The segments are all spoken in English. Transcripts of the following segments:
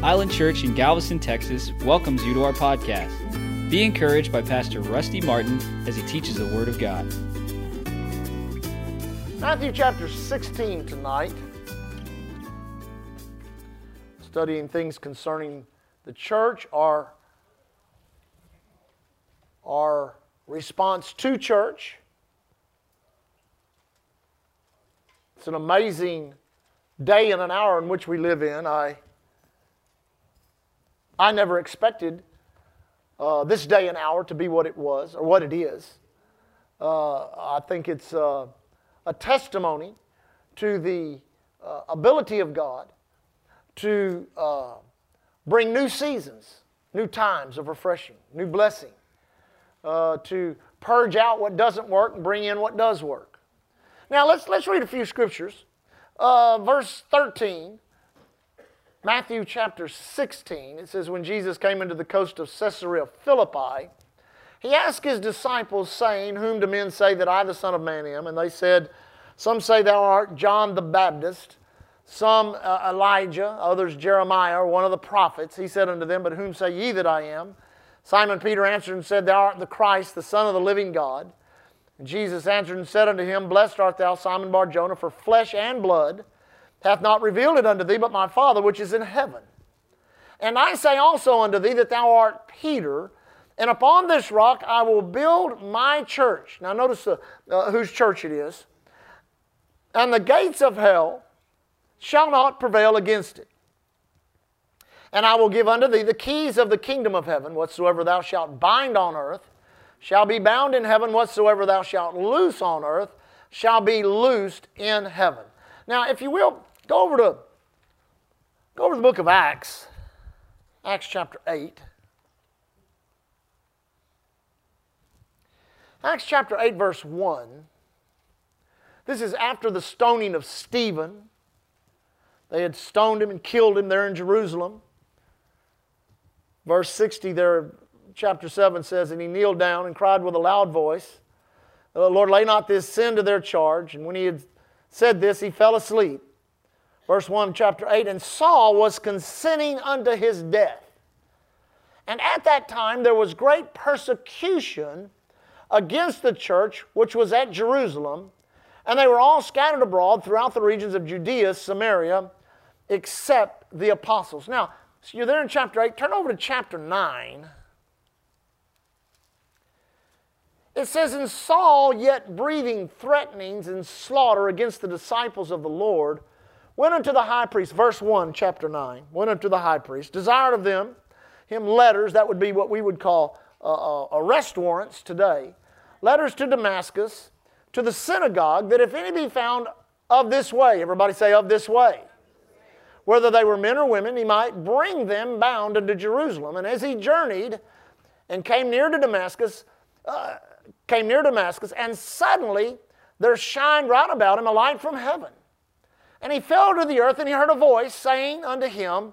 Island Church in Galveston, Texas welcomes you to our podcast. Be encouraged by Pastor Rusty Martin as he teaches the Word of God. Matthew chapter 16 tonight. Studying things concerning the church, our, our response to church. It's an amazing day and an hour in which we live in. I, I never expected uh, this day and hour to be what it was or what it is. Uh, I think it's uh, a testimony to the uh, ability of God to uh, bring new seasons, new times of refreshing, new blessing, uh, to purge out what doesn't work and bring in what does work. Now, let's, let's read a few scriptures. Verse 13, Matthew chapter 16, it says, When Jesus came into the coast of Caesarea Philippi, he asked his disciples, saying, Whom do men say that I, the Son of Man, am? And they said, Some say thou art John the Baptist, some uh, Elijah, others Jeremiah, or one of the prophets. He said unto them, But whom say ye that I am? Simon Peter answered and said, Thou art the Christ, the Son of the living God. And Jesus answered and said unto him, Blessed art thou, Simon Bar Jonah, for flesh and blood hath not revealed it unto thee, but my Father which is in heaven. And I say also unto thee that thou art Peter, and upon this rock I will build my church. Now notice the, uh, whose church it is. And the gates of hell shall not prevail against it. And I will give unto thee the keys of the kingdom of heaven, whatsoever thou shalt bind on earth shall be bound in heaven, whatsoever thou shalt loose on earth shall be loosed in heaven. Now, if you will, go over to go over to the book of Acts, Acts chapter 8. Acts chapter 8, verse 1. This is after the stoning of Stephen. They had stoned him and killed him there in Jerusalem. Verse 60 there chapter 7 says, And he kneeled down and cried with a loud voice, Lord, lay not this sin to their charge. And when he had said this, he fell asleep. Verse 1, chapter 8, and Saul was consenting unto his death. And at that time there was great persecution against the church which was at Jerusalem, and they were all scattered abroad throughout the regions of Judea, Samaria, except the apostles. Now, so you're there in chapter 8. Turn over to chapter 9. It says, And Saul, yet breathing threatenings and slaughter against the disciples of the Lord, went unto the high priest, verse 1, chapter 9, went unto the high priest, desired of them him letters, that would be what we would call uh, uh, arrest warrants today, letters to Damascus, to the synagogue, that if any be found of this way, everybody say, of this way, whether they were men or women, he might bring them bound unto Jerusalem. And as he journeyed and came near to Damascus, uh, came near Damascus, and suddenly there shined round about him a light from heaven. And he fell to the earth, and he heard a voice saying unto him,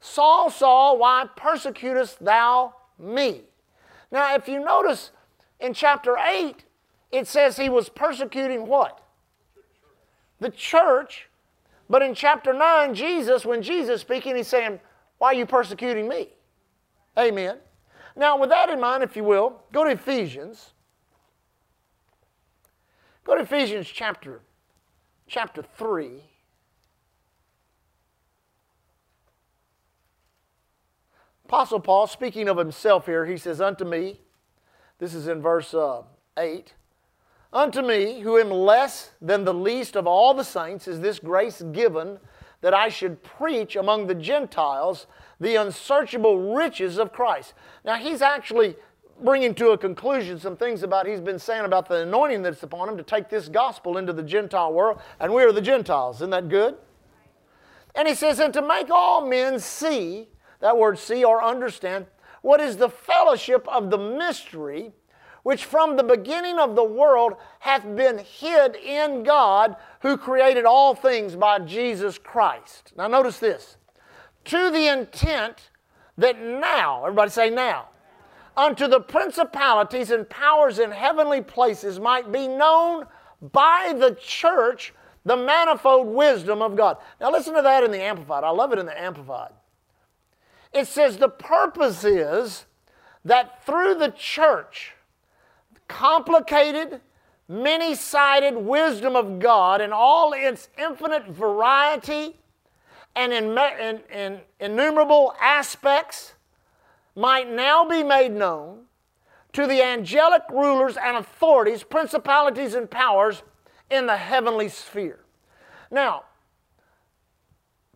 Saul, Saul, why persecutest thou me? Now, if you notice in chapter 8, it says he was persecuting what? The church. But in chapter 9, Jesus, when Jesus speaking, he's saying, Why are you persecuting me? Amen. Now, with that in mind, if you will, go to Ephesians. Go to Ephesians chapter, chapter 3. Apostle Paul, speaking of himself here, he says, Unto me, this is in verse uh, 8, Unto me, who am less than the least of all the saints, is this grace given that I should preach among the Gentiles the unsearchable riches of Christ. Now, he's actually bringing to a conclusion some things about he's been saying about the anointing that's upon him to take this gospel into the Gentile world, and we are the Gentiles. Isn't that good? And he says, and to make all men see, that word see or understand, what is the fellowship of the mystery which from the beginning of the world hath been hid in God who created all things by Jesus Christ. Now, notice this to the intent that now, everybody say now, unto the principalities and powers in heavenly places might be known by the church the manifold wisdom of God. Now, listen to that in the Amplified. I love it in the Amplified. It says the purpose is that through the church, complicated, many sided wisdom of God in all its infinite variety and in, in, in innumerable aspects might now be made known to the angelic rulers and authorities, principalities, and powers in the heavenly sphere. Now,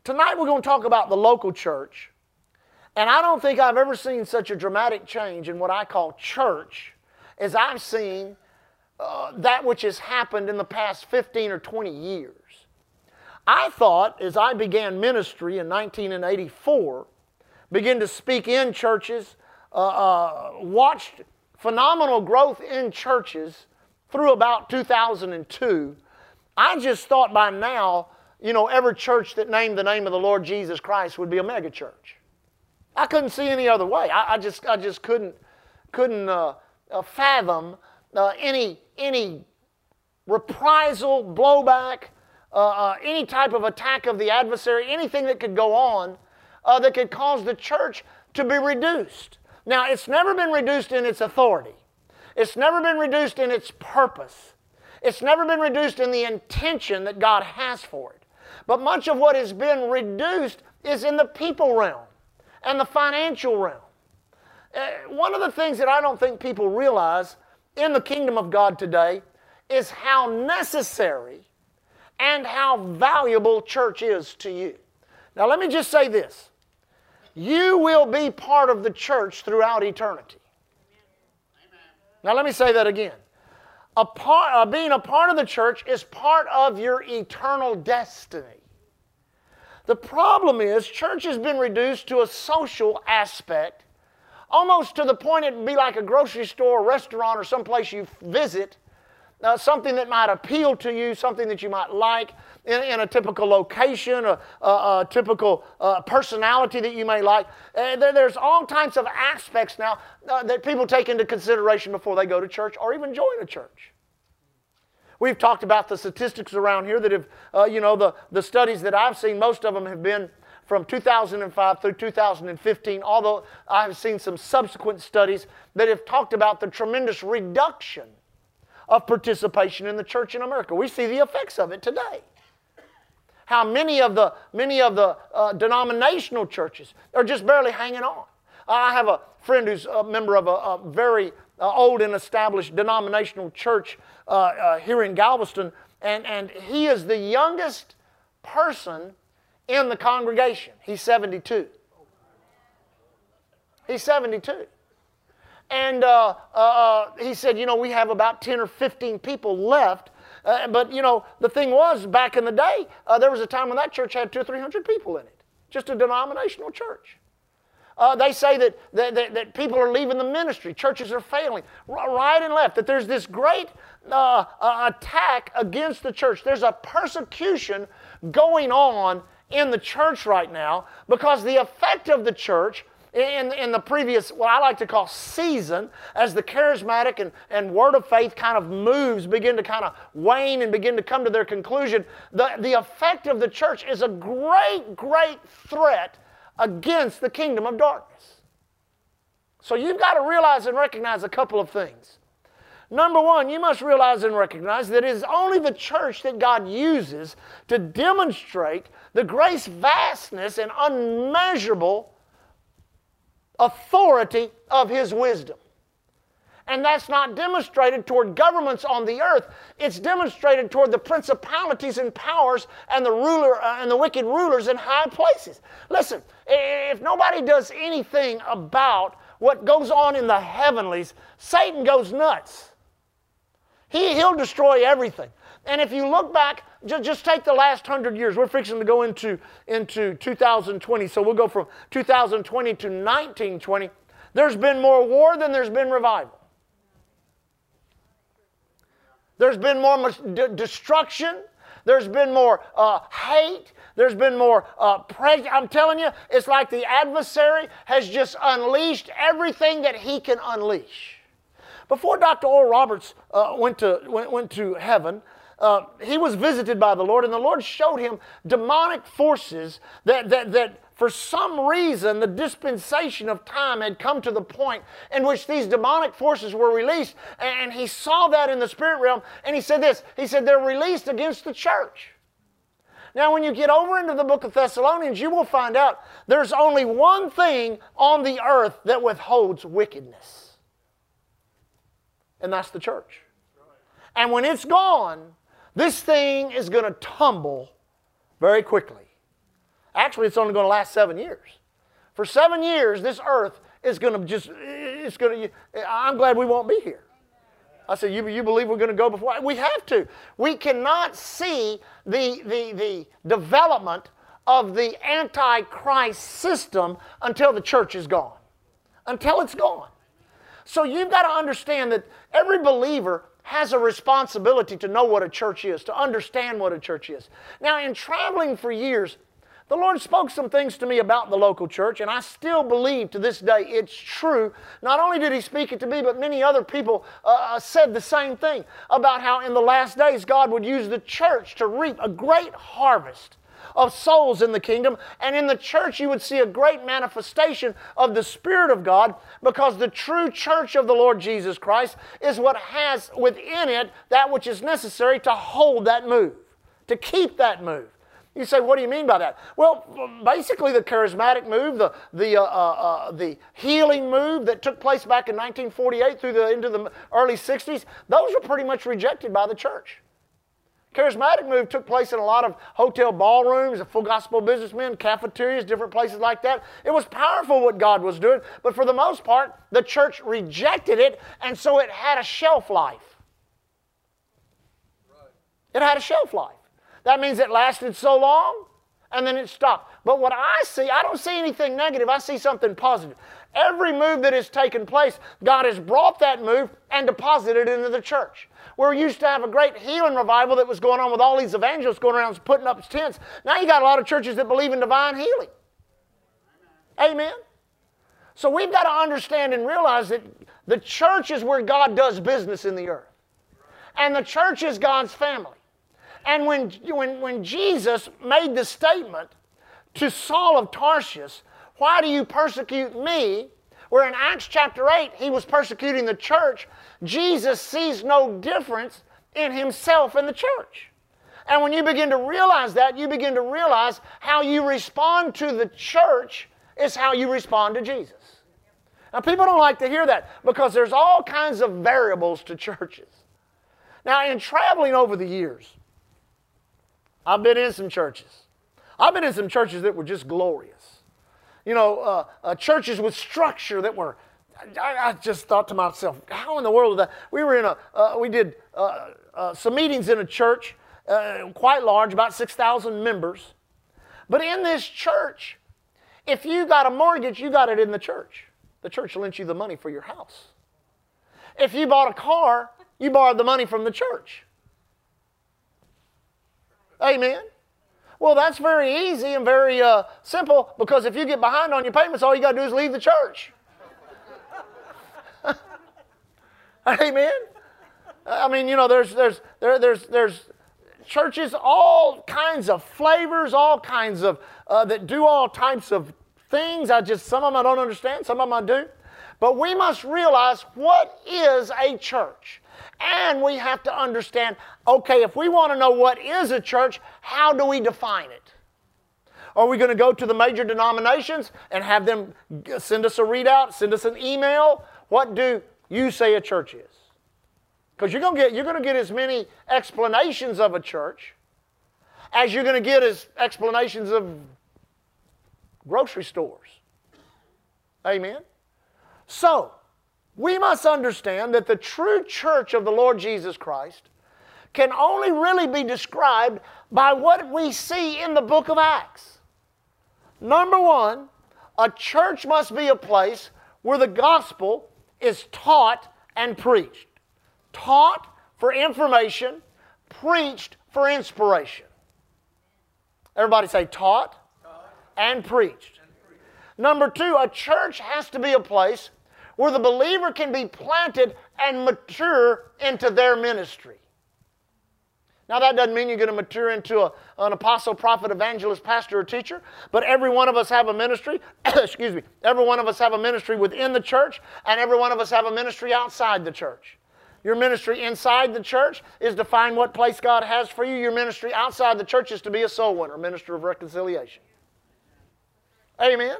tonight we're going to talk about the local church. And I don't think I've ever seen such a dramatic change in what I call church as I've seen uh, that which has happened in the past 15 or 20 years. I thought as I began ministry in 1984, began to speak in churches, uh, uh, watched phenomenal growth in churches through about 2002. I just thought by now, you know, every church that named the name of the Lord Jesus Christ would be a megachurch. I couldn't see any other way. I, I just, I just couldn't, couldn't uh, uh, fathom uh, any, any reprisal, blowback, uh, uh, any type of attack of the adversary, anything that could go on uh, that could cause the church to be reduced. Now, it's never been reduced in its authority. It's never been reduced in its purpose. It's never been reduced in the intention that God has for it. But much of what has been reduced is in the people realm and the financial realm. Uh, one of the things that I don't think people realize in the kingdom of God today is how necessary and how valuable church is to you. Now, let me just say this you will be part of the church throughout eternity. Now, let me say that again. A part, uh, being a part of the church is part of your eternal destiny. The problem is, church has been reduced to a social aspect, almost to the point it'd be like a grocery store, a restaurant, or someplace you visit uh, something that might appeal to you, something that you might like in, in a typical location, a, a, a typical uh, personality that you may like. Uh, there, there's all types of aspects now uh, that people take into consideration before they go to church or even join a church. We've talked about the statistics around here that have, uh, you know, the, the studies that I've seen, most of them have been from 2005 through 2015, although I've seen some subsequent studies that have talked about the tremendous reduction of participation in the church in America. We see the effects of it today. How many of the, many of the uh, denominational churches are just barely hanging on. I have a friend who's a member of a, a very uh, old and established denominational church uh, uh here in Galveston, and, and he is the youngest person in the congregation. He's 72. He's 72. And uh, uh, uh, he said, you know, we have about 10 or 15 people left. Uh, but, you know, the thing was, back in the day, uh, there was a time when that church had two or 300 people in it, just a denominational church. Uh, they say that, that, that, that, people are leaving the ministry, churches are failing, right and left, that there's this great attack against the church. There's a persecution going on in the church right now because the effect of the church in, in the previous, what I like to call season, as the charismatic and, and word of faith kind of moves, begin to kind of wane and begin to come to their conclusion, the, the effect of the church is a great, great threat against the kingdom of darkness. So you've got to realize and recognize a couple of things. Number one, you must realize and recognize that it is only the church that God uses to demonstrate the grace vastness and unmeasurable authority of his wisdom. And that's not demonstrated toward governments on the earth. It's demonstrated toward the principalities and powers and the ruler uh, and the wicked rulers in high places. Listen, if nobody does anything about what goes on in the heavenlies, Satan goes nuts. He, he'll destroy everything. And if you look back, just, just take the last hundred years. We're fixing to go into, into 2020, so we'll go from 2020 to 1920. There's been more war than there's been revival. There's been more destruction. There's been more uh, hate. There's been more uh, prejudice. I'm telling you, it's like the adversary has just unleashed everything that he can unleash. Before Dr. Oral Roberts uh, went, to, went, went to heaven, uh, he was visited by the Lord, and the Lord showed him demonic forces that, that, that for some reason, the dispensation of time had come to the point in which these demonic forces were released. And he saw that in the spirit realm. And he said this He said, They're released against the church. Now, when you get over into the book of Thessalonians, you will find out there's only one thing on the earth that withholds wickedness, and that's the church. And when it's gone, this thing is going to tumble very quickly. Actually, it's only going to last seven years. For seven years, this earth is going to just, it's going to, I'm glad we won't be here. I said, you, you believe we're going to go before? We have to. We cannot see the, the, the development of the Antichrist system until the church is gone, until it's gone. So you've got to understand that every believer has a responsibility to know what a church is, to understand what a church is. Now, in traveling for years, the Lord spoke some things to me about the local church, and I still believe to this day it's true. Not only did He speak it to me, but many other people uh, uh, said the same thing about how in the last days God would use the church to reap a great harvest of souls in the kingdom. And in the church, you would see a great manifestation of the Spirit of God because the true church of the Lord Jesus Christ is what has within it that which is necessary to hold that move, to keep that move. You say, what do you mean by that? Well, basically, the charismatic move, the, the, uh, uh, uh, the healing move that took place back in 1948 through the into the early 60s, those were pretty much rejected by the church. Charismatic move took place in a lot of hotel ballrooms, full gospel businessmen, cafeterias, different places like that. It was powerful what God was doing, but for the most part, the church rejected it, and so it had a shelf life. It had a shelf life. That means it lasted so long and then it stopped. But what I see, I don't see anything negative, I see something positive. Every move that has taken place, God has brought that move and deposited it into the church. We used to have a great healing revival that was going on with all these evangelists going around putting up tents. Now you got a lot of churches that believe in divine healing. Amen. So we've got to understand and realize that the church is where God does business in the earth. And the church is God's family. And when, when, when Jesus made the statement to Saul of Tarsus, Why do you persecute me? Where in Acts chapter 8, he was persecuting the church, Jesus sees no difference in himself and the church. And when you begin to realize that, you begin to realize how you respond to the church is how you respond to Jesus. Now, people don't like to hear that because there's all kinds of variables to churches. Now, in traveling over the years, I've been in some churches. I've been in some churches that were just glorious. You know, uh, uh, churches with structure that were. I, I, just thought to myself, how in the world that? We were in a. Uh, we did uh, uh, some meetings in a church, uh, quite large, about six thousand members. But in this church, if you got a mortgage, you got it in the church. The church lent you the money for your house. If you bought a car, you borrowed the money from the church. Amen. Well, that's very easy and very uh, simple because if you get behind on your payments, all you got to do is leave the church. Amen. I mean, you know, there's there's there, there's there's churches all kinds of flavors, all kinds of uh, that do all types of things. I just some of them I don't understand, some of them I do. But we must realize what is a church. And we have to understand okay, if we want to know what is a church, how do we define it? Are we going to go to the major denominations and have them send us a readout, send us an email? What do you say a church is? Because you're going to get you're going to get as many explanations of a church as you're going to get as explanations of grocery stores. Amen. So, we must understand that the true church of the Lord Jesus Christ can only really be described by what we see in the book of Acts. Number one, a church must be a place where the gospel is taught and preached. Taught for information, preached for inspiration. Everybody say taught, taught. And, preached. and preached. Number two, a church has to be a place where the believer can be planted and mature into their ministry. Now, that doesn't mean you're going to mature into a, an apostle, prophet, evangelist, pastor, or teacher, but every one of us have a ministry. excuse me. Every one of us have a ministry within the church, and every one of us have a ministry outside the church. Your ministry inside the church is to find what place God has for you. Your ministry outside the church is to be a soul winner, minister of reconciliation. Amen.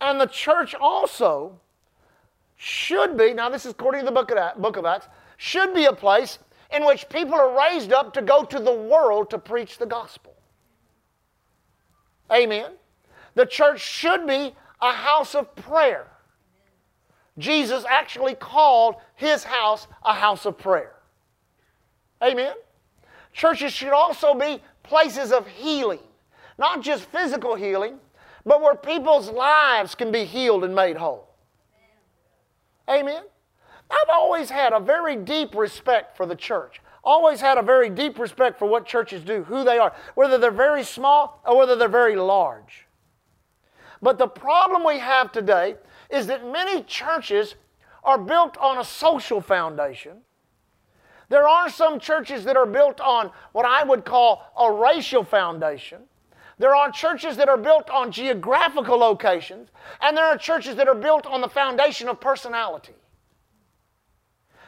And the church also should be, now this is according to the book of, book of Acts, should be a place in which people are raised up to go to the world to preach the gospel. Amen. The church should be a house of prayer. Jesus actually called his house a house of prayer. Amen. Churches should also be places of healing, not just physical healing, but where people's lives can be healed and made whole. Amen. I've always had a very deep respect for the church. Always had a very deep respect for what churches do, who they are, whether they're very small or whether they're very large. But the problem we have today is that many churches are built on a social foundation. There are some churches that are built on what I would call a racial foundation. There are churches that are built on geographical locations, and there are churches that are built on the foundation of personality.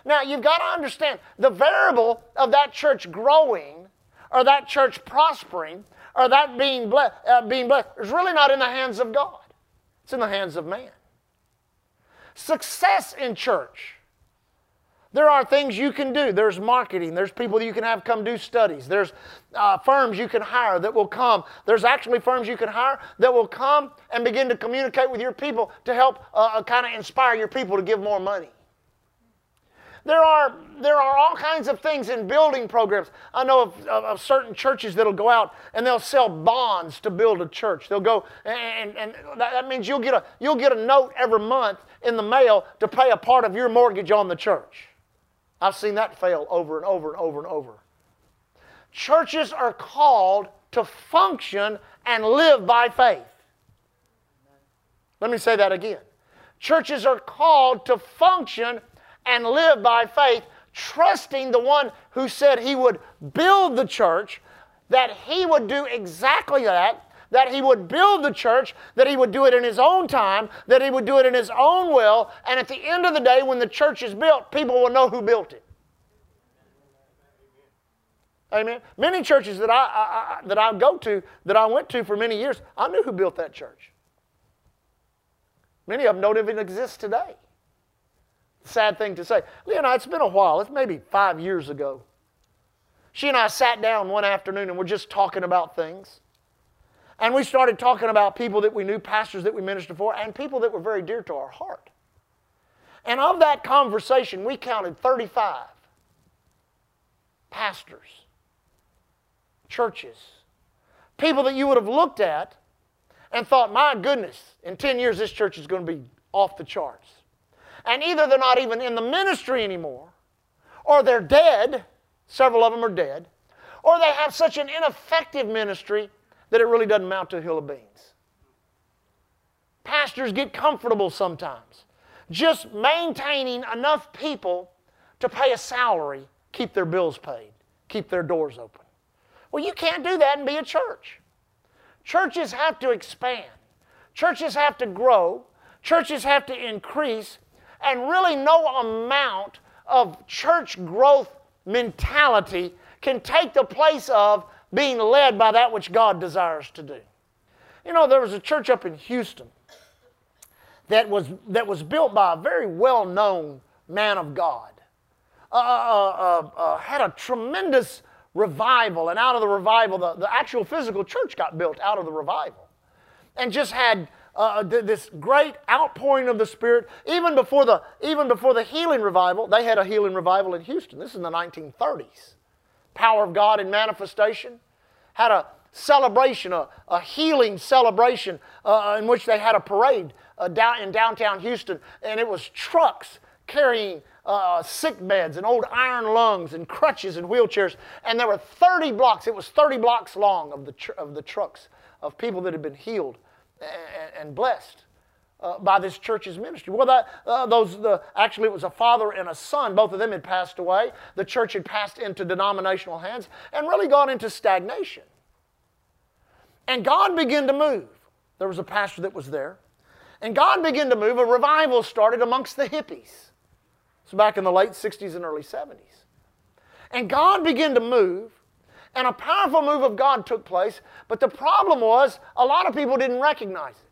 Now, you've got to understand the variable of that church growing or that church prospering or that being, ble- uh, being blessed is really not in the hands of God, it's in the hands of man. Success in church. There are things you can do. There's marketing. There's people you can have come do studies. There's uh, firms you can hire that will come. There's actually firms you can hire that will come and begin to communicate with your people to help uh, kind of inspire your people to give more money. There are, there are all kinds of things in building programs. I know of, of, of, certain churches that'll go out and they'll sell bonds to build a church. They'll go, and, and that, means you'll get, a, you'll get a note every month in the mail to pay a part of your mortgage on the church. I've seen that fail over and over and over and over. Churches are called to function and live by faith. Let me say that again. Churches are called to function and live by faith, trusting the one who said he would build the church, that he would do exactly that, that he would build the church, that he would do it in his own time, that he would do it in his own will, and at the end of the day, when the church is built, people will know who built it. Amen. Many churches that I, I, I, that I go to, that I went to for many years, I knew who built that church. Many of them don't even exist today sad thing to say. Leah it's been a while. It's maybe five years ago. She and I sat down one afternoon and we're just talking about things. And we started talking about people that we knew, pastors that we ministered for, and people that were very dear to our heart. And of that conversation, we counted 35 pastors, churches, people that you would have looked at and thought, my goodness, in 10 years this church is going to be off the charts. And either they're not even in the ministry anymore, or they're dead, several of them are dead, or they have such an ineffective ministry that it really doesn't amount to a hill of beans. Pastors get comfortable sometimes, just maintaining enough people to pay a salary, keep their bills paid, keep their doors open. Well, you can't do that and be a church. Churches have to expand, churches have to grow, churches have to increase, and really, no amount of church growth mentality can take the place of being led by that which God desires to do. You know, there was a church up in Houston that was, that was built by a very well known man of God. Uh, uh, uh, uh, had a tremendous revival, and out of the revival, the, the actual physical church got built out of the revival. And just had uh, this great outpouring of the Spirit. Even before the, even before the healing revival, they had a healing revival in Houston. This is in the 1930s. Power of God in manifestation. Had a celebration, a, a healing celebration uh, in which they had a parade uh, down in downtown Houston, and it was trucks carrying uh, sick beds and old iron lungs and crutches and wheelchairs. And there were 30 blocks, it was 30 blocks long of the, tr- of the trucks of people that had been healed and blessed uh, by this church's ministry. Well, that, uh, those, the, actually, it was a father and a son. Both of them had passed away. The church had passed into denominational hands and really gone into stagnation. And God began to move. There was a pastor that was there. And God began to move. A revival started amongst the hippies. It's back in the late 60s and early 70s. And God began to move, and a powerful move of God took place. But the problem was, a lot of people didn't recognize it.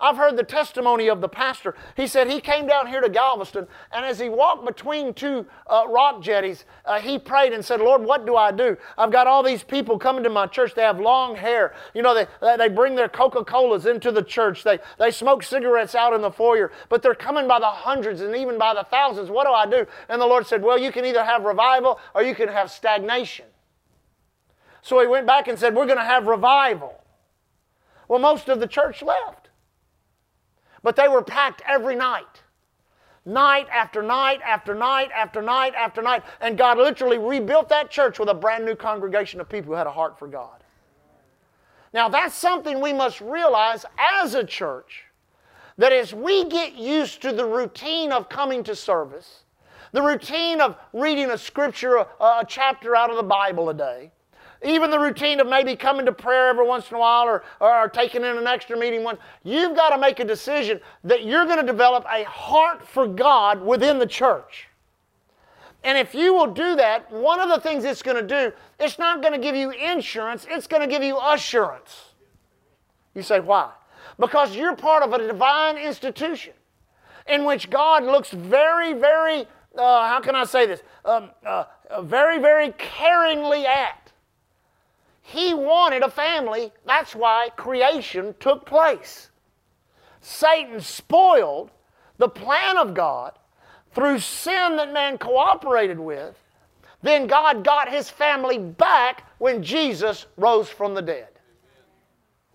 I've heard the testimony of the pastor. He said he came down here to Galveston, and as he walked between two uh, rock jetties, uh, he prayed and said, Lord, what do I do? I've got all these people coming to my church. They have long hair. You know, they, they bring their Coca Colas into the church, they, they smoke cigarettes out in the foyer, but they're coming by the hundreds and even by the thousands. What do I do? And the Lord said, Well, you can either have revival or you can have stagnation. So he went back and said, We're going to have revival. Well, most of the church left. But they were packed every night. Night after night after night after night after night. And God literally rebuilt that church with a brand new congregation of people who had a heart for God. Now, that's something we must realize as a church that as we get used to the routine of coming to service, the routine of reading a scripture, a, chapter out of the Bible a day, even the routine of maybe coming to prayer every once in a while or, or taking in an extra meeting once, you've got to make a decision that you're going to develop a heart for God within the church. And if you will do that, one of the things it's going to do, it's not going to give you insurance, it's going to give you assurance. You say, why? Because you're part of a divine institution in which God looks very, very, uh, how can I say this? Um, uh, very, very caringly at he wanted a family. That's why creation took place. Satan spoiled the plan of God through sin that man cooperated with. Then God got his family back when Jesus rose from the dead.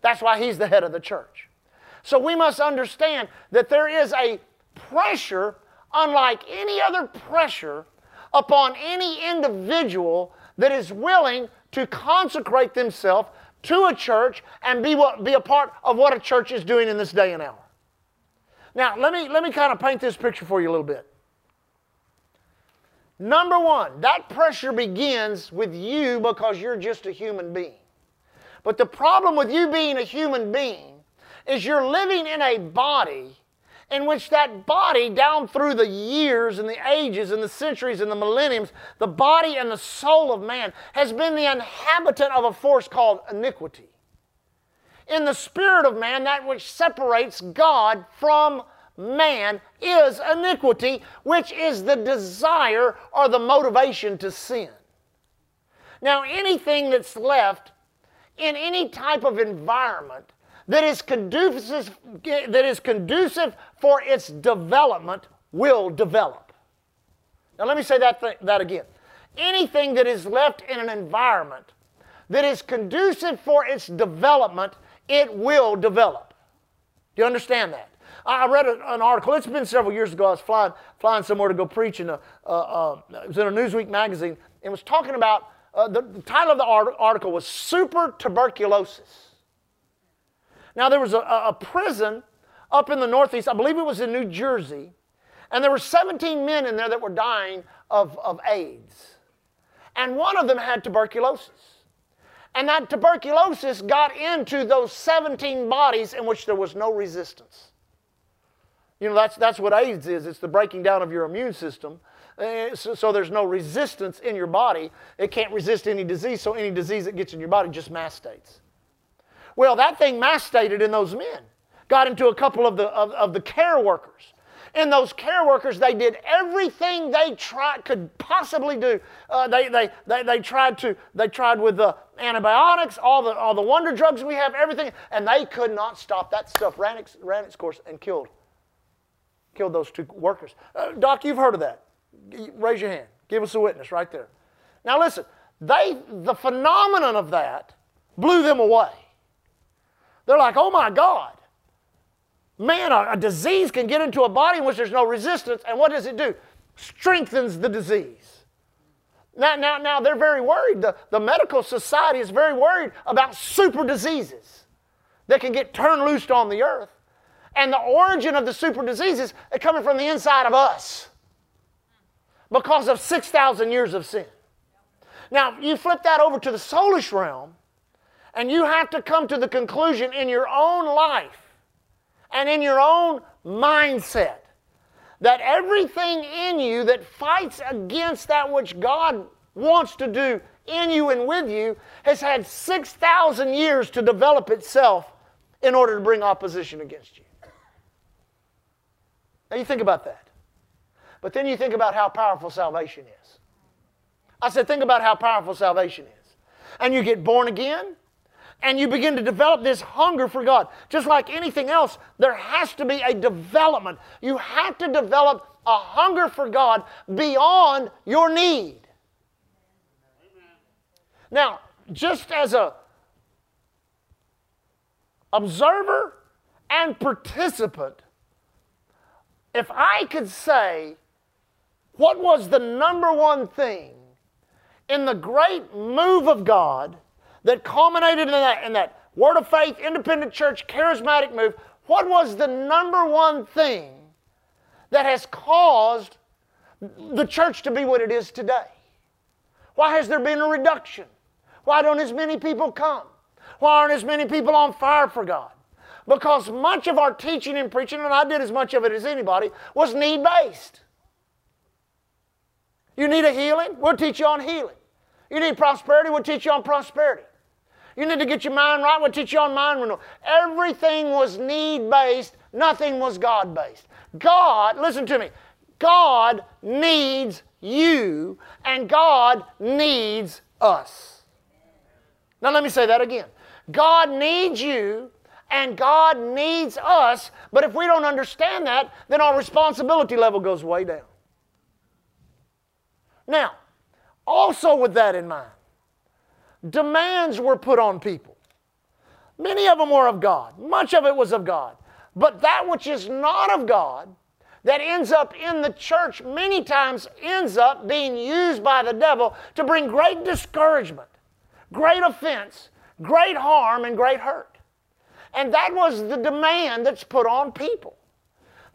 That's why he's the head of the church. So we must understand that there is a pressure, unlike any other pressure, upon any individual that is willing to consecrate themselves to a church and be, what, be a part of what a church is doing in this day and hour. Now, let me, let me kind of paint this picture for you a little bit. Number one, that pressure begins with you because you're just a human being. But the problem with you being a human being is you're living in a body in which that body, down through the years and the ages and the centuries and the millenniums, the body and the soul of man has been the inhabitant of a force called iniquity. In the spirit of man, that which separates God from man is iniquity, which is the desire or the motivation to sin. Now, anything that's left in any type of environment that is conducive, that is conducive for its development will develop. Now, let me say that, th- that again. Anything that is left in an environment that is conducive for its development, it will develop. Do you understand that? I read an article. It's been several years ago. I was flying, flying somewhere to go preach, and uh, uh, it was in a Newsweek magazine. It was talking about uh, the, the, title of the article was "Super Tuberculosis." Now, there was a, a prison up in the Northeast, I believe it was in New Jersey, and there were 17 men in there that were dying of, of AIDS. And one of them had tuberculosis. And that tuberculosis got into those 17 bodies in which there was no resistance. You know, that's, that's what AIDS is it's the breaking down of your immune system. Uh, so, so, there's no resistance in your body. It can't resist any disease, so any disease that gets in your body just mastates. Well, that thing mastated in those men. Got into a couple of the, of, of the care workers. And those care workers, they did everything they tried, could possibly do. Uh, they, they, they, they, tried to, they tried with the antibiotics, all the, all the wonder drugs we have, everything, and they could not stop. That stuff ran its, ran its course and killed, killed those two workers. Uh, Doc, you've heard of that. Raise your hand. Give us a witness right there. Now listen, they, the phenomenon of that blew them away. They're like, oh my God. Man, a, a, disease can get into a body in which there's no resistance, and what does it do? Strengthens the disease. Now, now, now they're very worried. The, the medical society is very worried about super diseases that can get turned loose on the earth. And the origin of the super diseases are coming from the inside of us because of 6,000 years of sin. Now, you flip that over to the soulish realm, and you have to come to the conclusion in your own life and in your own mindset that everything in you that fights against that which God wants to do in you and with you has had 6,000 years to develop itself in order to bring opposition against you. Now you think about that. But then you think about how powerful salvation is. I said, think about how powerful salvation is. And you get born again, and you begin to develop this hunger for God. Just like anything else, there has to be a development. You have to develop a hunger for God beyond your need. Now, just as a observer and participant, if I could say what was the number one thing in the great move of God that culminated in that, in that Word of Faith, Independent Church, charismatic move, what was the number one thing that has caused the church to be what it is today? Why has there been a reduction? Why don't as many people come? Why aren't as many people on fire for God? Because much of our teaching and preaching, and I did as much of it as anybody, was need based. You need a healing? We'll teach you on healing. You need prosperity? We'll teach you on prosperity. You need to get your mind right? We'll teach you on mind renewal. Everything was need based, nothing was God based. God, listen to me, God needs you, and God needs us. Now, let me say that again. God needs you, and God needs us, but if we don't understand that, then our responsibility level goes way down. Now, also with that in mind, demands were put on people. Many of them were of God, much of it was of God. But that which is not of God, that ends up in the church, many times ends up being used by the devil to bring great discouragement, great offense, great harm, and great hurt. And that was the demand that's put on people.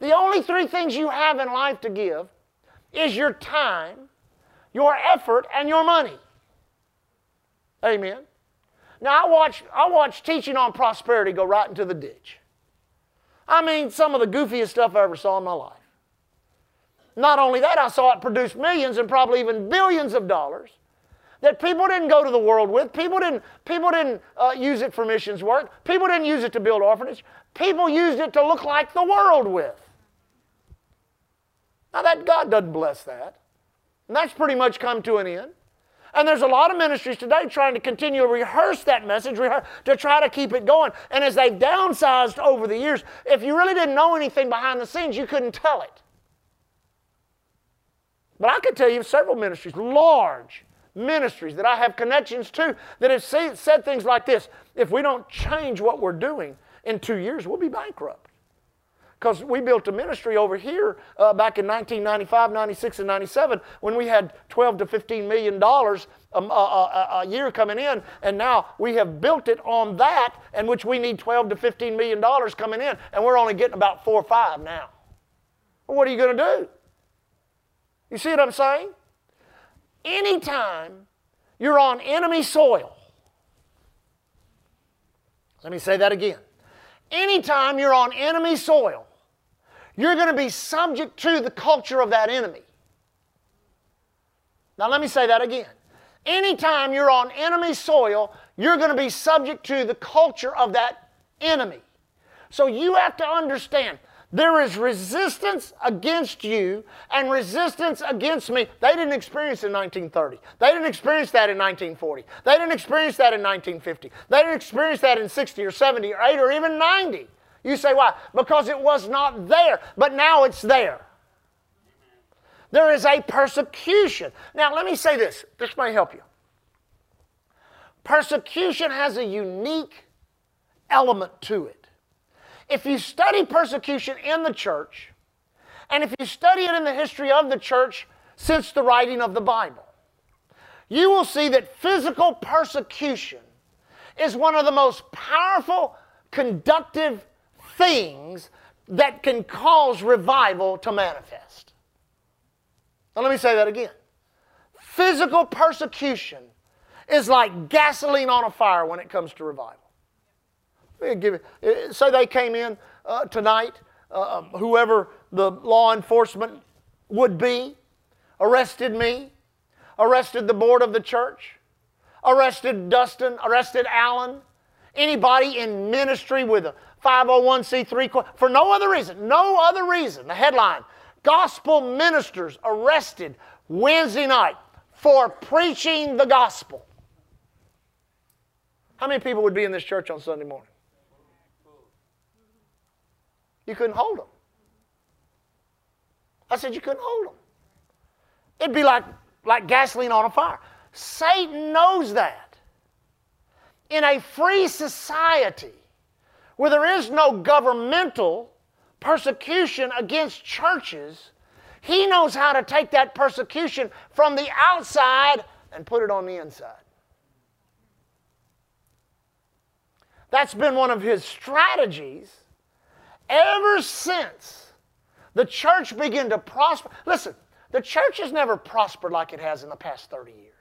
The only three things you have in life to give is your time, your effort, and your money. Amen. Now I watch I watch teaching on prosperity go right into the ditch. I mean, some of the goofiest stuff I ever saw in my life. Not only that, I saw it produce millions and probably even billions of dollars that people didn't go to the world with. People didn't, people didn't uh, use it for missions work. People didn't use it to build orphanage. People used it to look like the world with. Now that God doesn't bless that. And that's pretty much come to an end. And there's a lot of ministries today trying to continue to rehearse that message to try to keep it going. And as they've downsized over the years, if you really didn't know anything behind the scenes, you couldn't tell it. But I could tell you several ministries, large ministries that I have connections to, that have said things like this if we don't change what we're doing in two years, we'll be bankrupt. Because we built a ministry over here uh, back in 1995, 96, and 97 when we had 12 to 15 million dollars a, a, a, a, year coming in, and now we have built it on that, in which we need 12 to 15 million dollars coming in, and we're only getting about four or five now. Well, what are you going to do? You see what I'm saying? Anytime you're on enemy soil, let me say that again. Anytime you're on enemy soil, you're going to be subject to the culture of that enemy. Now, let me say that again. Anytime you're on enemy soil, you're going to be subject to the culture of that enemy. So you have to understand there is resistance against you and resistance against me. They didn't experience in 1930. They didn't experience that in 1940. They didn't experience that in 1950. They didn't experience that in 60 or 70 or 80 or even 90. You say, why? Because it was not there, but now it's there. There is a persecution. Now, let me say this this may help you. Persecution has a unique element to it. If you study persecution in the church, and if you study it in the history of the church since the writing of the Bible, you will see that physical persecution is one of the most powerful conductive things that can cause revival to manifest. Now, let me say that again. Physical persecution is like gasoline on a fire when it comes to revival. Give uh, say they came in uh, tonight, uh, um, whoever the law enforcement would be, arrested me, arrested the board of the church, arrested Dustin, arrested Alan, anybody in ministry with a 501c3 for no other reason, no other reason. The headline Gospel ministers arrested Wednesday night for preaching the gospel. How many people would be in this church on Sunday morning? You couldn't hold them. I said you couldn't hold them. It'd be like, like gasoline on a fire. Satan knows that. In a free society where there is no governmental persecution against churches, he knows how to take that persecution from the outside and put it on the inside. That's been one of his strategies ever since the church began to prosper. Listen, the church has never prospered like it has in the past 30 years.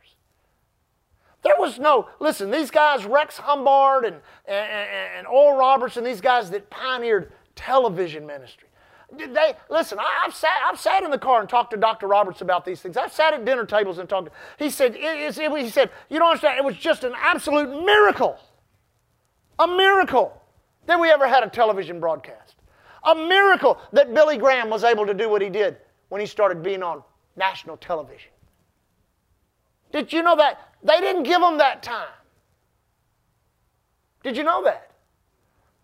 There was no, listen, these guys, Rex Humbard and, and, and Oral Roberts, and these guys that pioneered television ministry. Did They, listen, I, have sat, I've sat in the car and talked to Dr. Roberts about these things. I've sat at dinner tables and talked to He said, it, it, he said, you don't understand, it was just an absolute miracle. A miracle that we ever had a television broadcast. A miracle that Billy Graham was able to do what he did when he started being on national television. Did you know that? They didn't give him that time. Did you know that?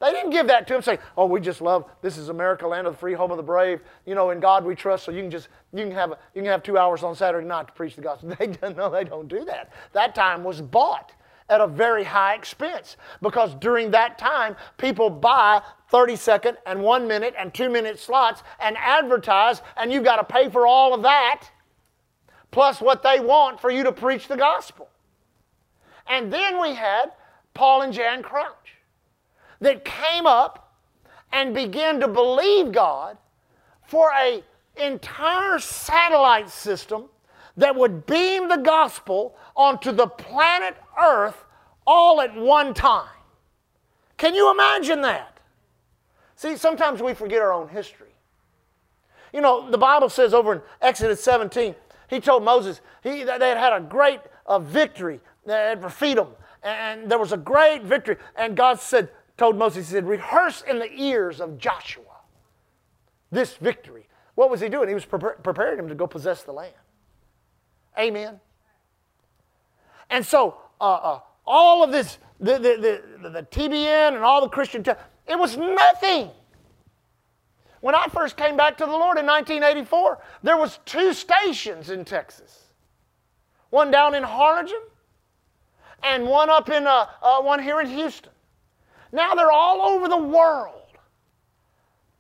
They didn't give that to him saying, oh, we just love, this is America, land of the free, home of the brave. You know, in God we trust, so you can just, you can have, you can have two hours on Saturday night to preach the gospel. They don't, no, they don't do that. That time was bought at a very high expense because during that time, people buy 30 second and one minute and two minute slots and advertise, and you've got to pay for all of that plus what they want for you to preach the gospel. And then we had Paul and Jan Crouch that came up and began to believe God for a entire satellite system that would beam the gospel onto the planet Earth all at one time. Can you imagine that? See, sometimes we forget our own history. You know, the Bible says over in Exodus 17, he told Moses he, they had had a great uh, victory at Rephidim, and there was a great victory. And God said, told Moses, He said, rehearse in the ears of Joshua this victory. What was he doing? He was preparing him to go possess the land. Amen. And so, uh, uh, all of this, the, the, the, the, TBN and all the Christian, it was nothing. When I first came back to the Lord in 1984, there was two stations in Texas. One down in Harlingen and one up in, uh, uh, one here in Houston. Now they're all over the world.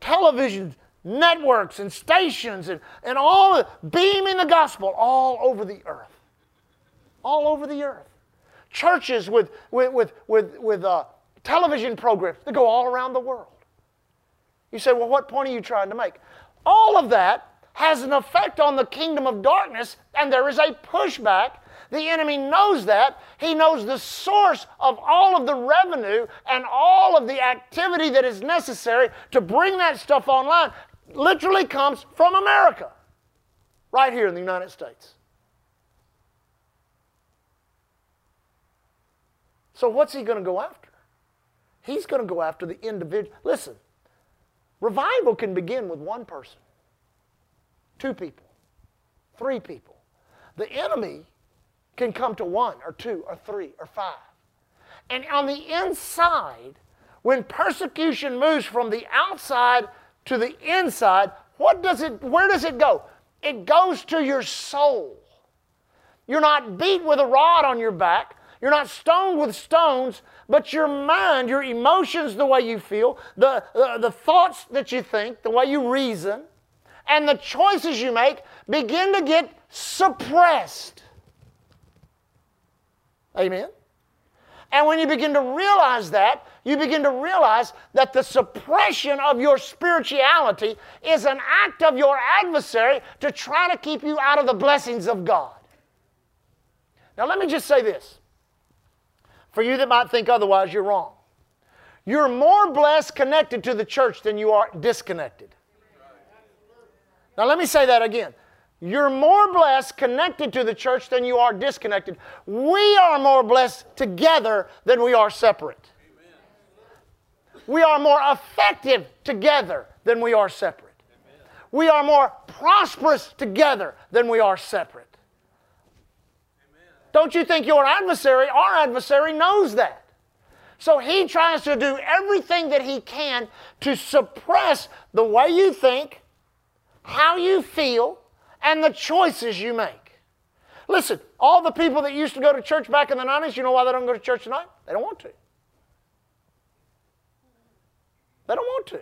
Television networks and stations and, and all beaming the gospel all over the earth. All over the earth. Churches with, with, with, with, with uh, television programs that go all around the world. You say, well, what point are you trying to make? All of that has an effect on the kingdom of darkness, and there is a pushback the enemy knows that. He knows the source of all of the revenue and all of the activity that is necessary to bring that stuff online literally comes from America, right here in the United States. So, what's he going to go after? He's going to go after the individual. Listen, revival can begin with one person, two people, three people. The enemy can come to one or two or three or five. And on the inside, when persecution moves from the outside to the inside, what does it, where does it go? It goes to your soul. You're not beat with a rod on your back. You're not stoned with stones, but your mind, your emotions, the way you feel, the, the, the thoughts that you think, the way you reason, and the choices you make begin to get suppressed. Amen? And when you begin to realize that, you begin to realize that the suppression of your spirituality is an act of your adversary to try to keep you out of the blessings of God. Now, let me just say this. For you that might think otherwise, you're wrong. You're more blessed connected to the church than you are disconnected. Now, let me say that again. You're more blessed connected to the church than you are disconnected. We are more blessed together than we are separate. We are more effective together than we are separate. We are more prosperous together than we are separate. Don't you think your adversary, our adversary, knows that? So he tries to do everything that he can to suppress the way you think, how you feel, and the choices you make. Listen, all the people that used to go to church back in the 90s, you know why they don't go to church tonight? They don't want to. They don't want to.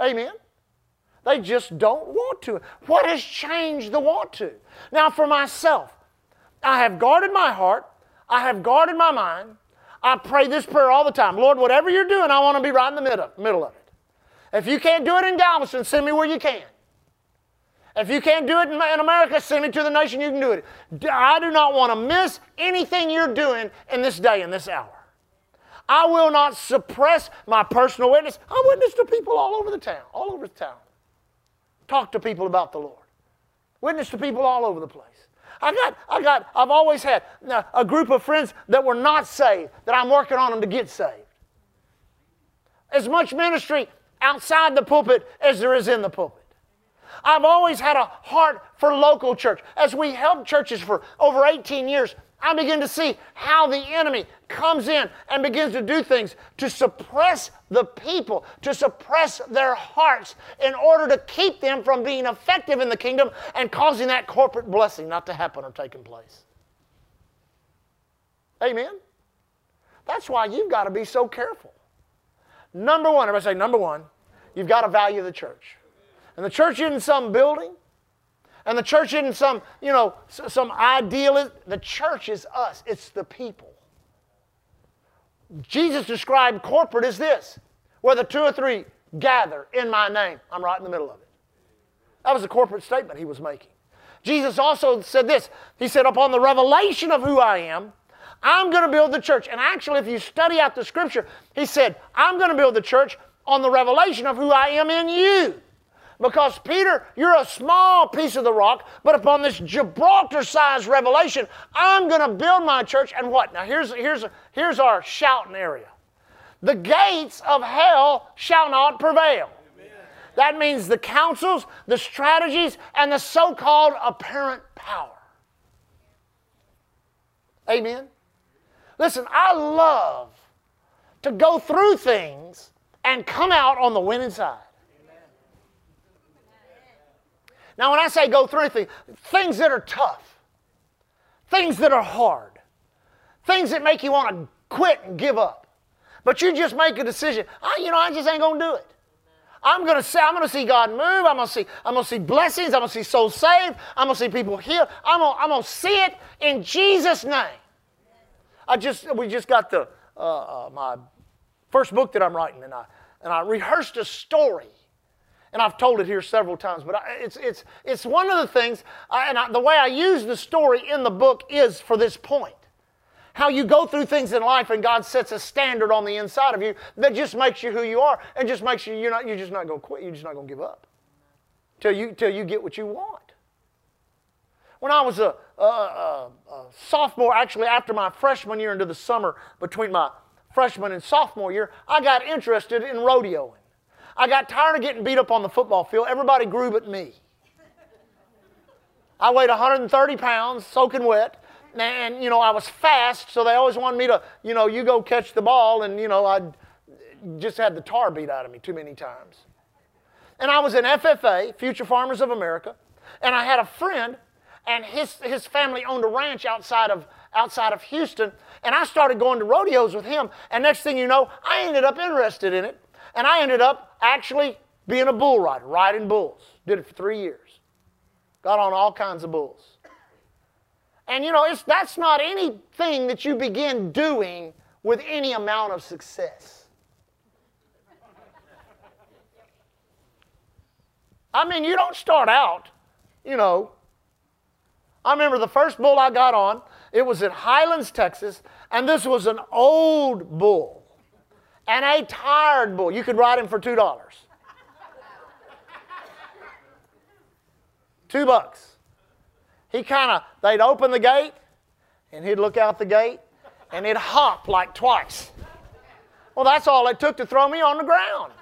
Amen. They just don't want to. What has changed the want to? Now, for myself, I have guarded my heart, I have guarded my mind. I pray this prayer all the time Lord, whatever you're doing, I want to be right in the middle, of it. If you can't do it in Galveston, send me where you can. If you can't do it in America, send me to the nation you can do it. I do not want to miss anything you're doing in this day, in this hour. I will not suppress my personal witness. I witness to people all over the town, all over the town. Talk to people about the Lord. Witness to people all over the place. I got, I got, I've always had a group of friends that were not saved that I'm working on them to get saved. As much ministry outside the pulpit as there is in the pulpit. I've always had a heart for local church. As we helped churches for over 18 years, I begin to see how the enemy comes in and begins to do things to suppress the people, to suppress their hearts in order to keep them from being effective in the kingdom and causing that corporate blessing not to happen or taking place. Amen? That's why you've got to be so careful. Number one, everybody say, number one, you've got to value the church. And the church isn't some building. And the church isn't some, you know, some idealist. The church is us. It's the people. Jesus described corporate as this, where the two or three gather in my name. I'm right in the middle of it. That was a corporate statement he was making. Jesus also said this. He said, upon the revelation of who I am, I'm going to build the church. And actually, if you study out the scripture, he said, I'm going to build the church on the revelation of who I am in you. Because, Peter, you're a small piece of the rock, but upon this Gibraltar sized revelation, I'm going to build my church. And what? Now, here's, here's, here's our shouting area the gates of hell shall not prevail. That means the counsels, the strategies, and the so called apparent power. Amen? Listen, I love to go through things and come out on the winning side. Now, when I say go through things, things that are tough, things that are hard, things that make you want to quit and give up. But you just make a decision. I, you know, I just ain't gonna do it. I'm gonna say, I'm gonna see God move. I'm gonna see, I'm gonna see blessings. I'm gonna see souls saved. I'm gonna see people healed. I'm gonna, I'm gonna see it in Jesus' name. I just, we just got the uh, uh, my first book that I'm writing, and I and I rehearsed a story and I've told it here several times, but it's, it's, it's one of the things, I, and I, the way I use the story in the book is for this point. How you go through things in life and God sets a standard on the inside of you that just makes you who you are and just makes you, you're, not, you're just not going to quit. You're just not going to give up till you, till you get what you want. When I was a, a, a, a sophomore, actually after my freshman year into the summer between my freshman and sophomore year, I got interested in rodeoing. I got tired of getting beat up on the football field. Everybody grew but me. I weighed 130 pounds, soaking wet, and you know I was fast, so they always wanted me to, you know, you go catch the ball, and you know I just had the tar beat out of me too many times. And I was in FFA, Future Farmers of America, and I had a friend, and his his family owned a ranch outside of outside of Houston, and I started going to rodeos with him. And next thing you know, I ended up interested in it. And I ended up actually being a bull rider, riding bulls. Did it for three years. Got on all kinds of bulls. And you know, it's, that's not anything that you begin doing with any amount of success. I mean, you don't start out, you know. I remember the first bull I got on, it was in Highlands, Texas, and this was an old bull and a tired bull. You could ride him for $2. Two bucks. He kind of, they'd open the gate, and he'd look out the gate, and he'd hop like twice. Well, that's all it took to throw me on the ground.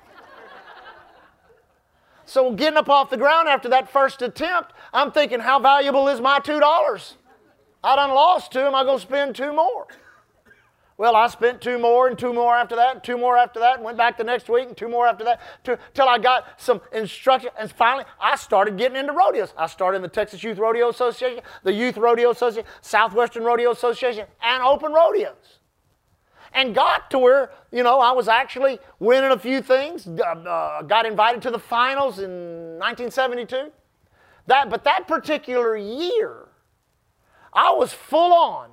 So getting up off the ground after that first attempt, I'm thinking, how valuable is my two dollars? I done lost two. Am I going to spend two more? Well, I spent two more and two more after that, and two more after that, and went back the next week, and two more after that, till I got some instruction. And finally, I started getting into rodeos. I started in the Texas Youth Rodeo Association, the Youth Rodeo Association, Southwestern Rodeo Association, and open rodeos. And got to where, you know, I was actually winning a few things. Uh, got invited to the finals in 1972. That, but that particular year, I was full on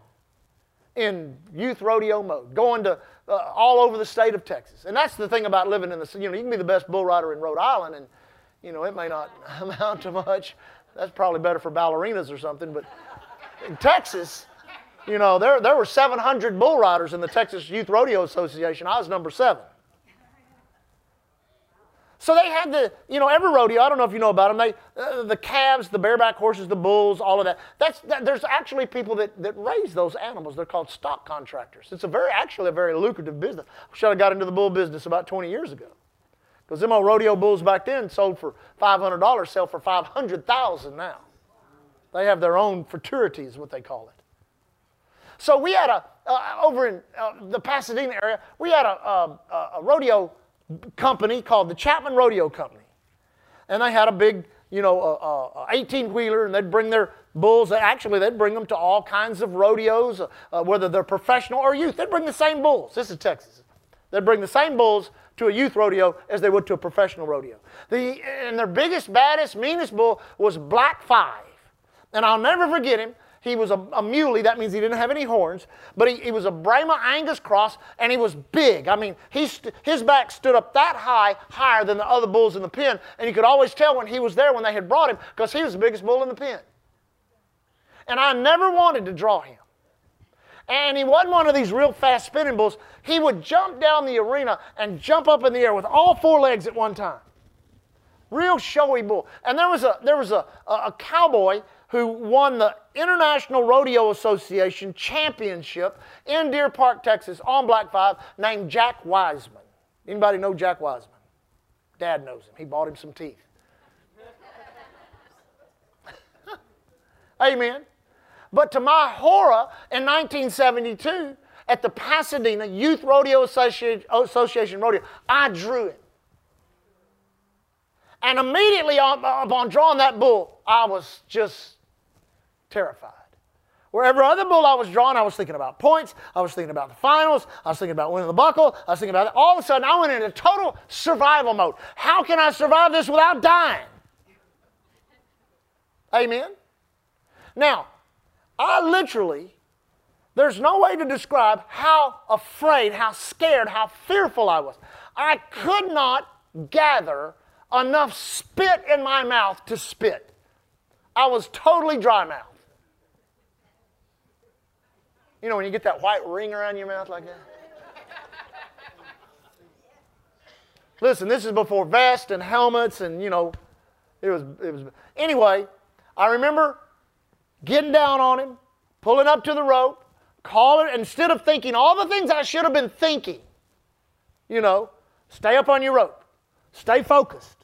in youth rodeo mode, going to uh, all over the state of Texas. And that's the thing about living in the, you know, you can be the best bull rider in Rhode Island and, you know, it may not amount to much. That's probably better for ballerinas or something, but in Texas, you know, there, there were 700 bull riders in the Texas Youth Rodeo Association. I was number seven. So they had the, you know, every rodeo, I don't know if you know about them, they, uh, the calves, the bareback horses, the bulls, all of that. That's, that, there's actually people that, that raise those animals. They're called stock contractors. It's a very, actually a very lucrative business. I should have got into the bull business about 20 years ago. Because them old rodeo bulls back then sold for $500, sell for 500000 now. They have their own fraternities, what they call it. So we had a, uh, over in uh, the Pasadena area, we had a, a, a rodeo company called the Chapman Rodeo Company. And they had a big, you know, 18 wheeler, and they'd bring their bulls. Actually, they'd bring them to all kinds of rodeos, uh, uh, whether they're professional or youth. They'd bring the same bulls. This is Texas. They'd bring the same bulls to a youth rodeo as they would to a professional rodeo. The, and their biggest, baddest, meanest bull was Black Five. And I'll never forget him. He was a, a muley, that means he didn't have any horns, but he, he was a Brahma Angus cross, and he was big. I mean, he his back stood up that high, higher than the other bulls in the pen, and you could always tell when he was there when they had brought him, because he was the biggest bull in the pen. And I never wanted to draw him. And he wasn't one of these real fast spinning bulls. He would jump down the arena and jump up in the air with all four legs at one time. Real showy bull. And there was a, there was a, a, a cowboy who won the International Rodeo Association Championship in Deer Park, Texas, on Black Five, named Jack Wiseman. Anybody know Jack Wiseman? Dad knows him. He bought him some teeth. Amen. But to my horror, in 1972, at the Pasadena Youth Rodeo Association, Rodeo, I drew him. And immediately upon drawing that bull, I was just terrified. Wherever other bull I was drawing, I was thinking about points. I was thinking about the finals. I was thinking about winning the buckle. I was thinking about it. All of a sudden, I went into total survival mode. How can I survive this without dying? Amen. Now, I literally, there's no way to describe how afraid, how scared, how fearful I was. I could not gather enough spit in my mouth to spit. I was totally dry mouth. You know, when you get that white ring around your mouth like that? Listen, this is before vests and helmets, and you know, it was, it was. Anyway, I remember getting down on him, pulling up to the rope, calling, instead of thinking all the things I should have been thinking, you know, stay up on your rope, stay focused,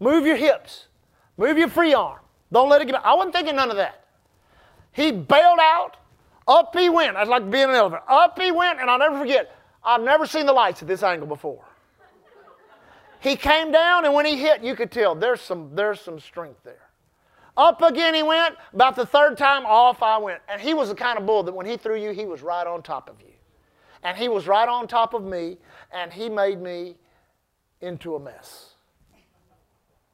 move your hips, move your free arm, don't let it get. I wasn't thinking none of that. He bailed out. Up he went. I'd like to be in an elevator. Up he went, and I'll never forget, I've never seen the lights at this angle before. He came down, and when he hit, you could tell there's some, there's some strength there. Up again he went. About the third time, off I went. And he was the kind of bull that when he threw you, he was right on top of you. And he was right on top of me, and he made me into a mess.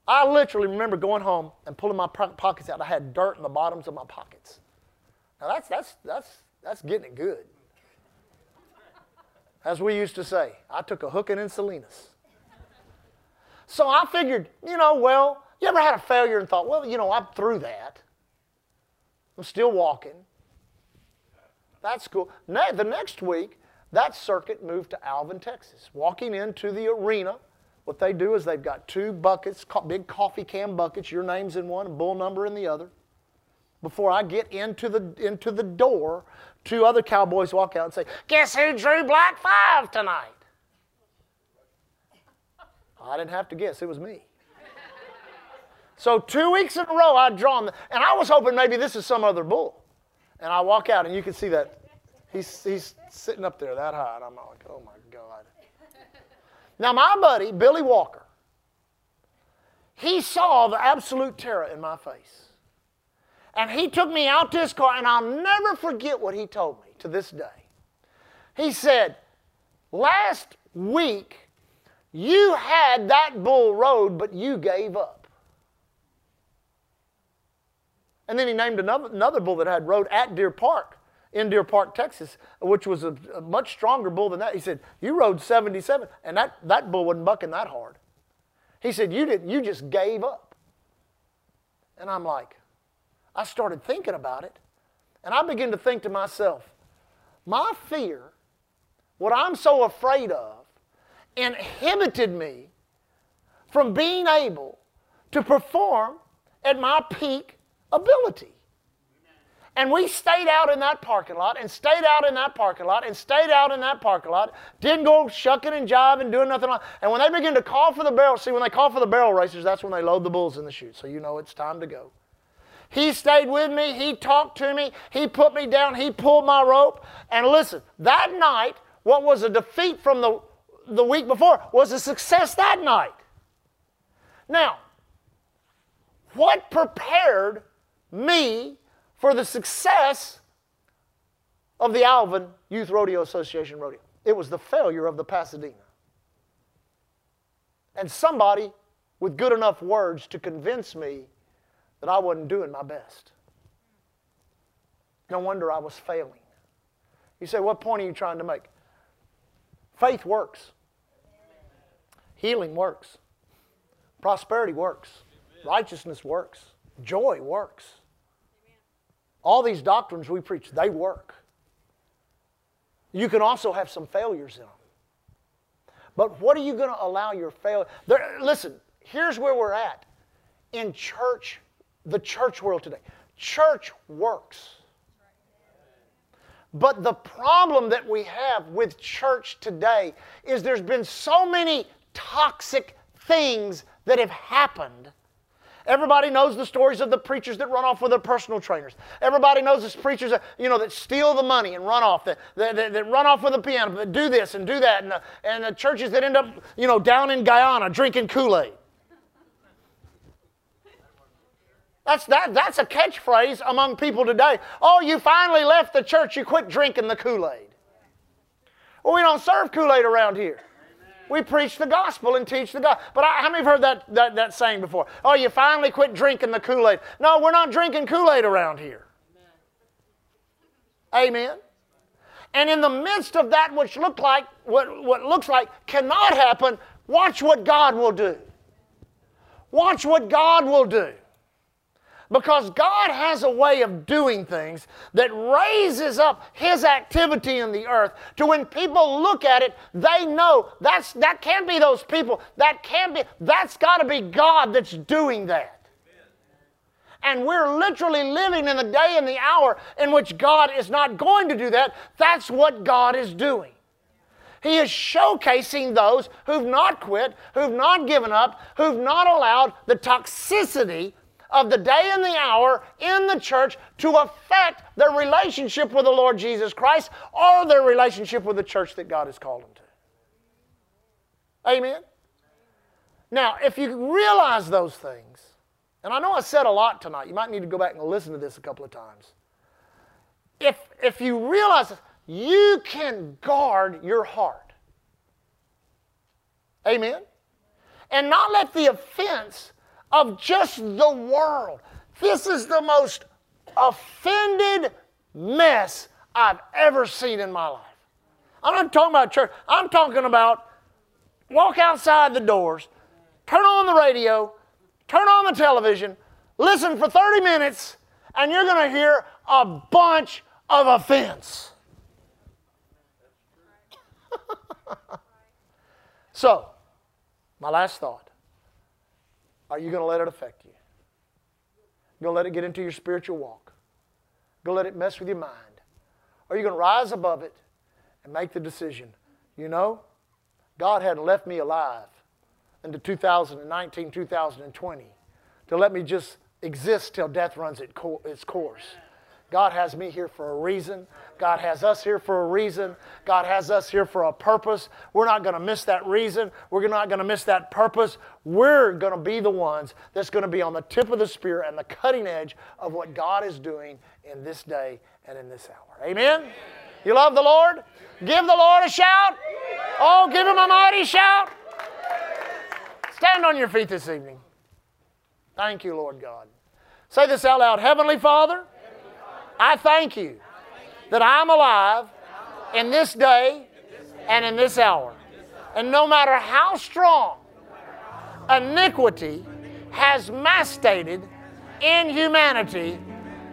I literally remember going home and pulling my pockets out. I had dirt in the bottoms of my pockets. Now that's, that's, that's, that's getting it good. as we used to say. I took a hooking in Salinas. So I figured, you know, well, you ever had a failure and thought, well, you know, I'm through that. I'm still walking. That's cool. Now, the next week, that circuit moved to Alvin, Texas. Walking into the arena, what they do is they've got two buckets, big coffee can buckets, your name's in one, bull number in the other. Before I get into the, into the door, two other cowboys walk out and say, Guess who drew black five tonight? I didn't have to guess, it was me. So two weeks in a row, I'd drawn, and I was hoping maybe this is some other bull. And I walk out, and you can see that he's, he's sitting up there that high, and I'm like, oh my God. Now, my buddy, Billy Walker, he saw the absolute terror in my face. And he took me out to his car, and I'll never forget what he told me to this day. He said, Last week, you had that bull rode, but you gave up. And then he named another, another bull that had rode at Deer Park, in Deer Park, Texas, which was a, a, much stronger bull than that. He said, You rode 77, and that, that bull wasn't bucking that hard. He said, You didn't, you just gave up. And I'm like, I started thinking about it, and I began to think to myself, my fear, what I'm so afraid of, inhibited me from being able to perform at my peak ability. And we stayed out in that parking lot and stayed out in that parking lot and stayed out in that parking lot. Didn't go shucking and jiving, doing nothing. And when they begin to call for the barrel, see, when they call for the barrel racers, that's when they load the bulls in the chute. So you know it's time to go. He stayed with me. He talked to me. He put me down. He pulled my rope. And listen, that night, what was a defeat from the, the week before was a success that night. Now, what prepared me for the success of the Alvin Youth Rodeo Association rodeo. It was the failure of the Pasadena. And somebody with good enough words to convince me that I wasn't doing my best. No wonder I was failing. You say, what point are you trying to make? Faith works. Healing works. Prosperity works. Righteousness works. Joy works. All these doctrines we preach, they work. You can also have some failures in them. But what are you going to allow your failure? Listen, here's where we're at in church, the church world today. Church works. But the problem that we have with church today is there's been so many toxic things that have happened Everybody knows the stories of the preachers that run off with their personal trainers. Everybody knows the preachers that, you know, that steal the money and run off, that, that, that, that run off with the piano, that do this and do that, and the, and the churches that end up, you know, down in Guyana drinking Kool-Aid. That's, that, that's a catchphrase among people today. Oh, you finally left the church, you quit drinking the Kool-Aid. Well, we don't serve Kool-Aid around here. We preach the gospel and teach the gospel. But I, how many have heard that, that, that saying before? Oh, you finally quit drinking the Kool Aid. No, we're not drinking Kool Aid around here. Amen. Amen. And in the midst of that which looked like what, what looks like cannot happen, watch what God will do. Watch what God will do. Because God has a way of doing things that raises up His activity in the earth to when people look at it, they know that's, that can't be those people. That can't be, that's got to be God that's doing that. And we're literally living in the day and the hour in which God is not going to do that. That's what God is doing. He is showcasing those who've not quit, who've not given up, who've not allowed the toxicity of the day and the hour in the church to affect their relationship with the Lord Jesus Christ or their relationship with the church that God has called them to. Amen? Now, if you realize those things, and I know I said a lot tonight, you might need to go back and listen to this a couple of times. If, if you realize you can guard your heart. Amen? And not let the offense of just the world. This is the most offended mess I've ever seen in my life. I'm not talking about church. I'm talking about walk outside the doors, turn on the radio, turn on the television, listen for 30 minutes, and you're going to hear a bunch of offense. so, my last thought are you going to let it affect you? Going to let it get into your spiritual walk? Going to let it mess with your mind? Are you going to rise above it and make the decision? You know, God hadn't left me alive into 2019, 2020 to let me just exist till death runs its course. God has me here for a reason. God has us here for a reason. God has us here for a purpose. We're not going to miss that reason. We're not going to miss that purpose. We're going to be the ones that's going to be on the tip of the spear and the cutting edge of what God is doing in this day and in this hour. Amen? You love the Lord? Give the Lord a shout. Oh, give him a mighty shout. Stand on your feet this evening. Thank you, Lord God. Say this out loud Heavenly Father, I thank you that I'm alive in this day and in this hour. And no matter how strong iniquity has masticated in humanity,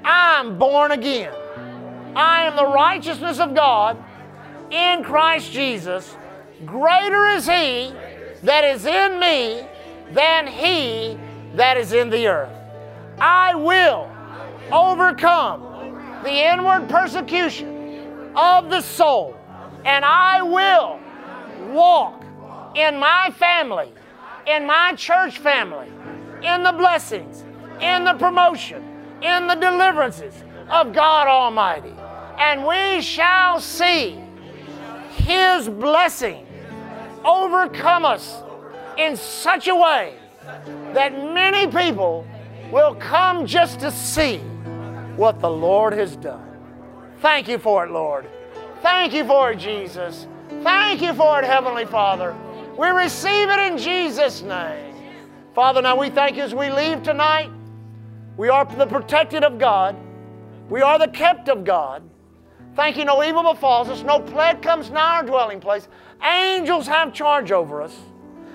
I'm born again. I am the righteousness of God in Christ Jesus. Greater is He that is in me than He that is in the earth. I will overcome the inward persecution of the soul, and I will walk in my family, in my church family, in the blessings, in the promotion, in the deliverances of God Almighty. And we shall see His blessing overcome us in such a way that many people will come just to see what the Lord has done. Thank you for it, Lord. Thank you for it, Jesus. Thank you for it, Heavenly Father. We receive it in Jesus' name. Father, now we thank you as we leave tonight. We are the protected of God. We are the kept of God. Thank you, no evil befalls us, no plague comes nigh our dwelling place. Angels have charge over us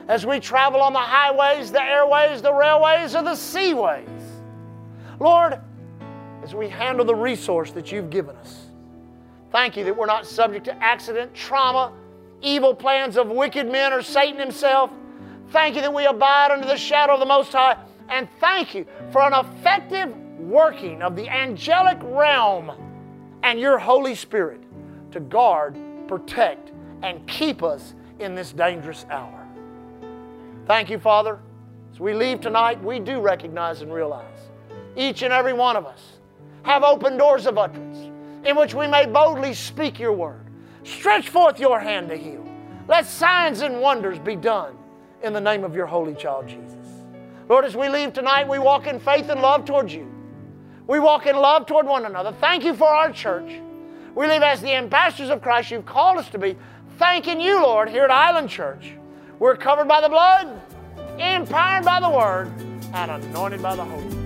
as we travel on the highways, the airways, the railways, or the seaways. Lord, as we handle the resource that you've given us, thank you that we're not subject to accident, trauma, evil plans of wicked men or Satan himself. Thank you that we abide under the shadow of the Most High. And thank you for an effective working of the angelic realm and your Holy Spirit to guard, protect, and keep us in this dangerous hour. Thank you, Father. As we leave tonight, we do recognize and realize each and every one of us have open doors of utterance in which we may boldly speak your word. Stretch forth your hand to heal. Let signs and wonders be done in the name of your holy child Jesus. Lord, as we leave tonight, we walk in faith and love towards you. We walk in love toward one another. Thank you for our church. We live as the ambassadors of Christ you've called us to be. Thanking you, Lord, here at Island Church. We're covered by the blood, empowered by the word, and anointed by the Holy